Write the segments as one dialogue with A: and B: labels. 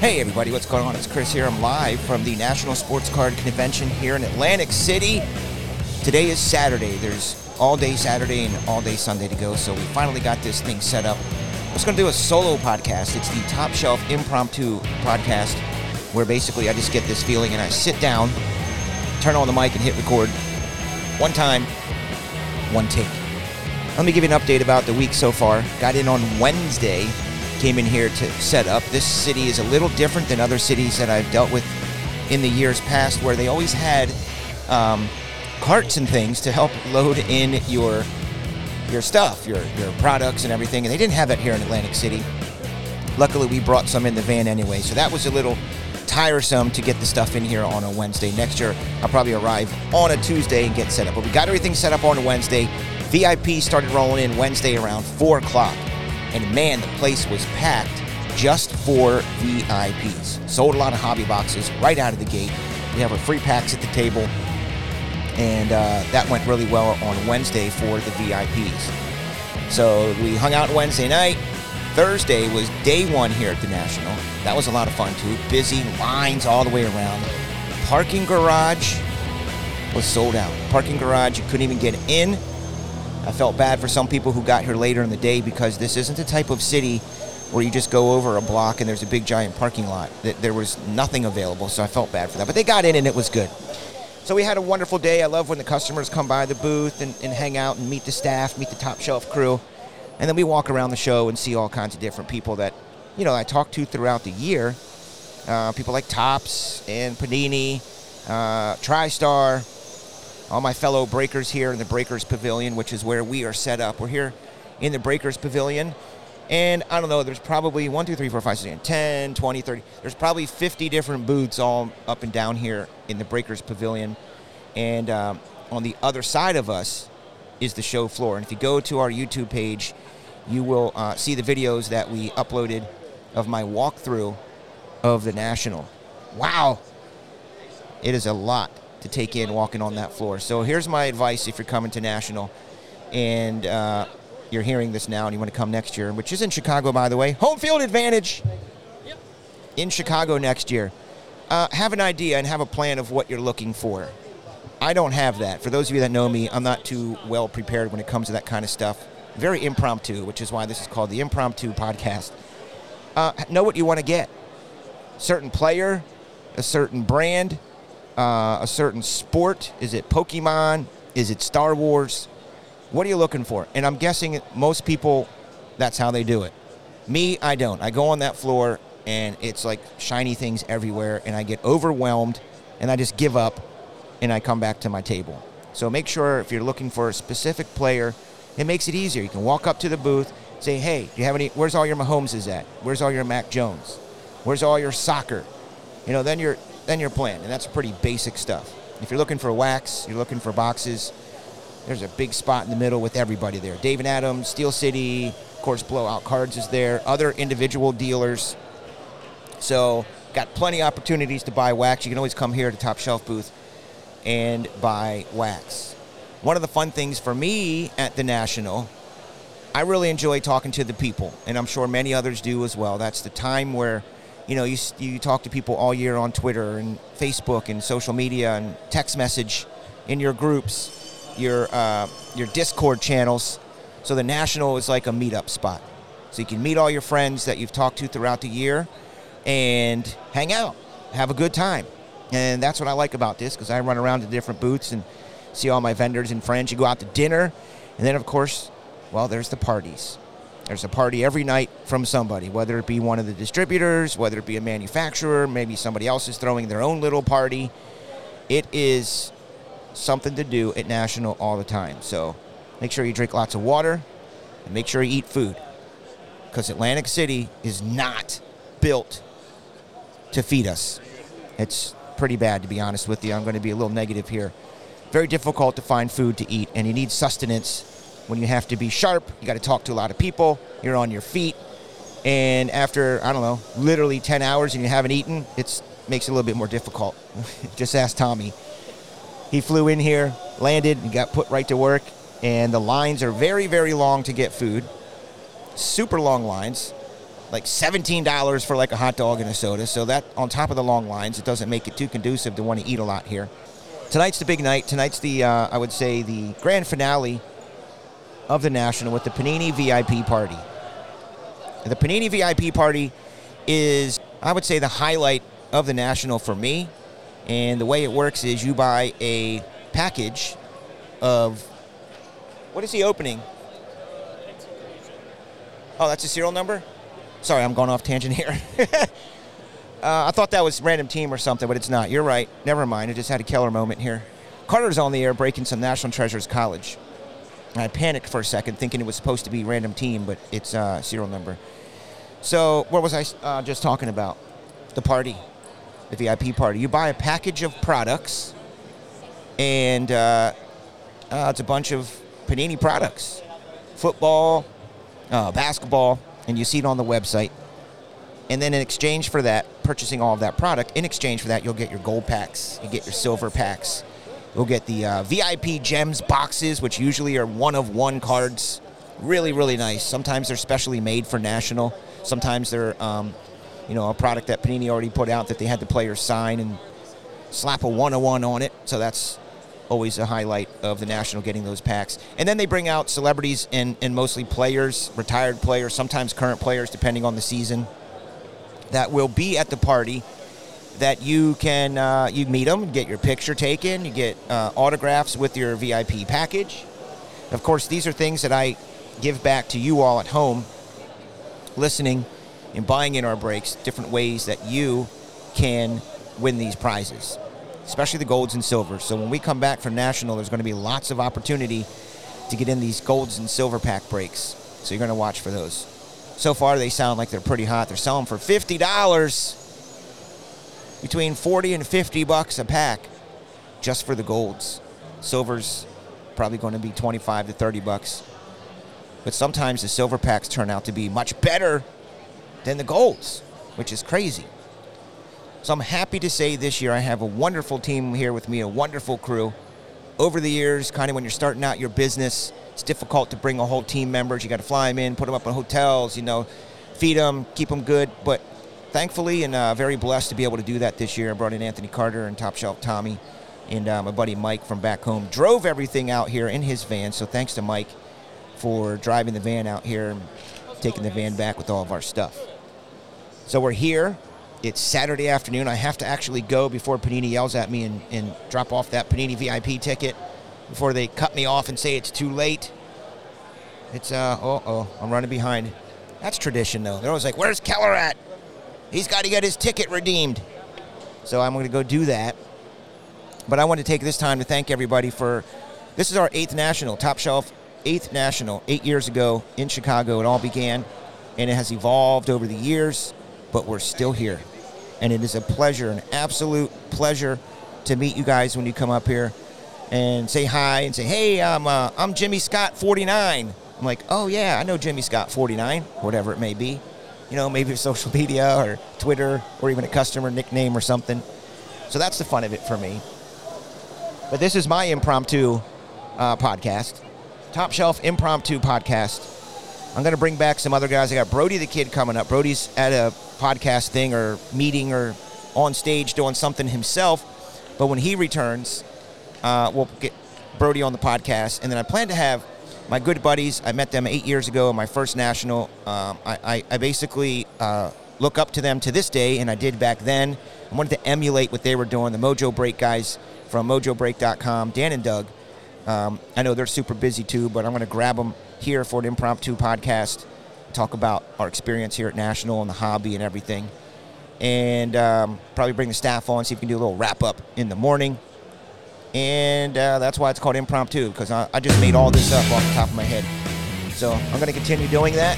A: Hey everybody, what's going on? It's Chris here. I'm live from the National Sports Card Convention here in Atlantic City. Today is Saturday. There's all day Saturday and all day Sunday to go, so we finally got this thing set up. I was going to do a solo podcast. It's the Top Shelf Impromptu podcast, where basically I just get this feeling and I sit down, turn on the mic, and hit record one time, one take. Let me give you an update about the week so far. Got in on Wednesday, came in here to set up. This city is a little different than other cities that I've dealt with in the years past, where they always had um, carts and things to help load in your your stuff, your your products and everything. And they didn't have that here in Atlantic City. Luckily, we brought some in the van anyway, so that was a little tiresome to get the stuff in here on a Wednesday. Next year, I'll probably arrive on a Tuesday and get set up. But we got everything set up on a Wednesday. VIP started rolling in Wednesday around four o'clock, and man, the place was packed just for VIPs. Sold a lot of hobby boxes right out of the gate. We have our free packs at the table and uh, that went really well on Wednesday for the VIPs. So we hung out Wednesday night. Thursday was day one here at the National. That was a lot of fun too. Busy lines all the way around. Parking garage was sold out. Parking garage, you couldn't even get in. I felt bad for some people who got here later in the day because this isn't the type of city where you just go over a block and there's a big giant parking lot. That there was nothing available, so I felt bad for that. But they got in and it was good. So we had a wonderful day. I love when the customers come by the booth and, and hang out and meet the staff, meet the top shelf crew. And then we walk around the show and see all kinds of different people that, you know, I talk to throughout the year. Uh, people like Topps and Panini, uh, TriStar, all my fellow breakers here in the Breakers Pavilion, which is where we are set up. We're here in the Breakers Pavilion. And I don't know, there's probably 1, 2, 3, 4, 5, 6, 10, 20, 30. There's probably 50 different booths all up and down here in the Breakers Pavilion. And um, on the other side of us is the show floor. And if you go to our YouTube page, you will uh, see the videos that we uploaded of my walkthrough of the National. Wow! It is a lot to take in walking on that floor. So here's my advice if you're coming to National. And uh, you're hearing this now and you want to come next year, which is in Chicago, by the way. Home field advantage in Chicago next year. Uh, have an idea and have a plan of what you're looking for. I don't have that. For those of you that know me, I'm not too well prepared when it comes to that kind of stuff. Very impromptu, which is why this is called the Impromptu Podcast. Uh, know what you want to get. Certain player, a certain brand, uh, a certain sport. Is it Pokemon? Is it Star Wars? What are you looking for? And I'm guessing most people, that's how they do it. Me, I don't. I go on that floor and it's like shiny things everywhere, and I get overwhelmed and I just give up and I come back to my table. So make sure if you're looking for a specific player, it makes it easier. You can walk up to the booth, say, hey, do you have any, where's all your Mahomes is at? Where's all your Mac Jones? Where's all your soccer? You know, then you're, then you're playing, and that's pretty basic stuff. If you're looking for wax, you're looking for boxes, there's a big spot in the middle with everybody there. Dave and Adam's, Steel City, of course, Blowout Cards is there. Other individual dealers. So got plenty of opportunities to buy wax. You can always come here to Top Shelf booth and buy wax. One of the fun things for me at the National, I really enjoy talking to the people, and I'm sure many others do as well. That's the time where, you know, you, you talk to people all year on Twitter and Facebook and social media and text message in your groups your uh, your Discord channels. So the National is like a meetup spot. So you can meet all your friends that you've talked to throughout the year and hang out, have a good time. And that's what I like about this because I run around to different booths and see all my vendors and friends. You go out to dinner, and then, of course, well, there's the parties. There's a party every night from somebody, whether it be one of the distributors, whether it be a manufacturer, maybe somebody else is throwing their own little party. It is something to do at National all the time. So make sure you drink lots of water and make sure you eat food because Atlantic City is not built to feed us. It's pretty bad, to be honest with you. I'm going to be a little negative here. Very difficult to find food to eat, and you need sustenance when you have to be sharp. You got to talk to a lot of people. You're on your feet, and after I don't know, literally 10 hours, and you haven't eaten, it makes it a little bit more difficult. Just ask Tommy. He flew in here, landed, and got put right to work. And the lines are very, very long to get food. Super long lines. like $17 for like a hot dog and a soda. So that on top of the long lines, it doesn't make it too conducive to want to eat a lot here. Tonight's the big night. Tonight's the uh, I would say the grand finale of the National with the Panini VIP party. The Panini VIP party is I would say the highlight of the National for me. And the way it works is you buy a package of what is he opening? Oh, that's a serial number? Sorry, I'm going off tangent here. uh, I thought that was random team or something, but it's not. You're right. Never mind. I just had a killer moment here. Carter's on the air breaking some National Treasures College. I panicked for a second, thinking it was supposed to be random team, but it's uh, serial number. So, what was I uh, just talking about? The party, the VIP party. You buy a package of products, and uh, uh it's a bunch of Panini products football, uh, basketball, and you see it on the website. And then in exchange for that, purchasing all of that product, in exchange for that, you'll get your gold packs, you get your silver packs, you'll get the uh, VIP gems boxes, which usually are one of one cards. Really, really nice. Sometimes they're specially made for national. Sometimes they're, um, you know, a product that Panini already put out that they had the players sign and slap a one on one on it. So that's always a highlight of the national getting those packs. And then they bring out celebrities and, and mostly players, retired players, sometimes current players, depending on the season, that will be at the party. That you can uh, you meet them, get your picture taken, you get uh, autographs with your VIP package. Of course, these are things that I give back to you all at home, listening and buying in our breaks. Different ways that you can win these prizes especially the golds and silvers. So when we come back from national, there's going to be lots of opportunity to get in these golds and silver pack breaks. So you're going to watch for those. So far, they sound like they're pretty hot. They're selling for fifty dollars, between forty and fifty bucks a pack, just for the golds. Silvers probably going to be twenty-five to thirty bucks. But sometimes the silver packs turn out to be much better than the golds, which is crazy. So I'm happy to say this year I have a wonderful team here with me, a wonderful crew. Over the years, kind of when you're starting out your business, it's difficult to bring a whole team members. You got to fly them in, put them up in hotels, you know, feed them, keep them good. But thankfully and uh, very blessed to be able to do that this year. I brought in Anthony Carter and Top Shelf Tommy and uh, my buddy Mike from back home. Drove everything out here in his van. So thanks to Mike for driving the van out here and taking the van back with all of our stuff. So we're here it's Saturday afternoon. I have to actually go before Panini yells at me and, and drop off that Panini VIP ticket before they cut me off and say it's too late. It's, uh, oh, oh, I'm running behind. That's tradition, though. They're always like, where's Keller at? He's got to get his ticket redeemed. So I'm going to go do that. But I want to take this time to thank everybody for this is our eighth national, top shelf eighth national, eight years ago in Chicago. It all began, and it has evolved over the years, but we're still here and it is a pleasure, an absolute pleasure to meet you guys when you come up here and say hi and say, hey, I'm, uh, I'm Jimmy Scott 49. I'm like, oh, yeah, I know Jimmy Scott 49, whatever it may be. You know, maybe social media or Twitter or even a customer nickname or something. So that's the fun of it for me. But this is my impromptu uh, podcast, Top Shelf Impromptu Podcast. I'm going to bring back some other guys. I got Brody the Kid coming up. Brody's at a podcast thing or meeting or on stage doing something himself. But when he returns, uh, we'll get Brody on the podcast. And then I plan to have my good buddies. I met them eight years ago, my first national. Um, I, I, I, basically uh, look up to them to this day, and I did back then. I wanted to emulate what they were doing. The Mojo Break guys from MojoBreak.com, Dan and Doug. Um, I know they're super busy too, but I'm going to grab them here for an impromptu podcast talk about our experience here at National and the hobby and everything. And um, probably bring the staff on, see if we can do a little wrap up in the morning. And uh, that's why it's called impromptu, because I, I just made all this up off the top of my head. So I'm going to continue doing that.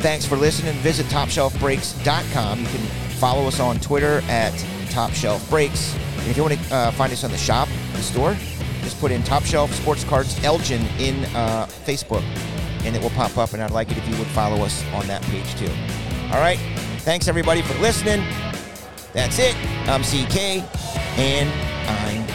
A: Thanks for listening. Visit TopShelfBreaks.com. You can follow us on Twitter at TopShelfBreaks. And if you want to uh, find us on the shop, the store, just put in Top Shelf Sports Cards Elgin in uh, Facebook and it will pop up. And I'd like it if you would follow us on that page too. All right. Thanks everybody for listening. That's it. I'm CK, and I'm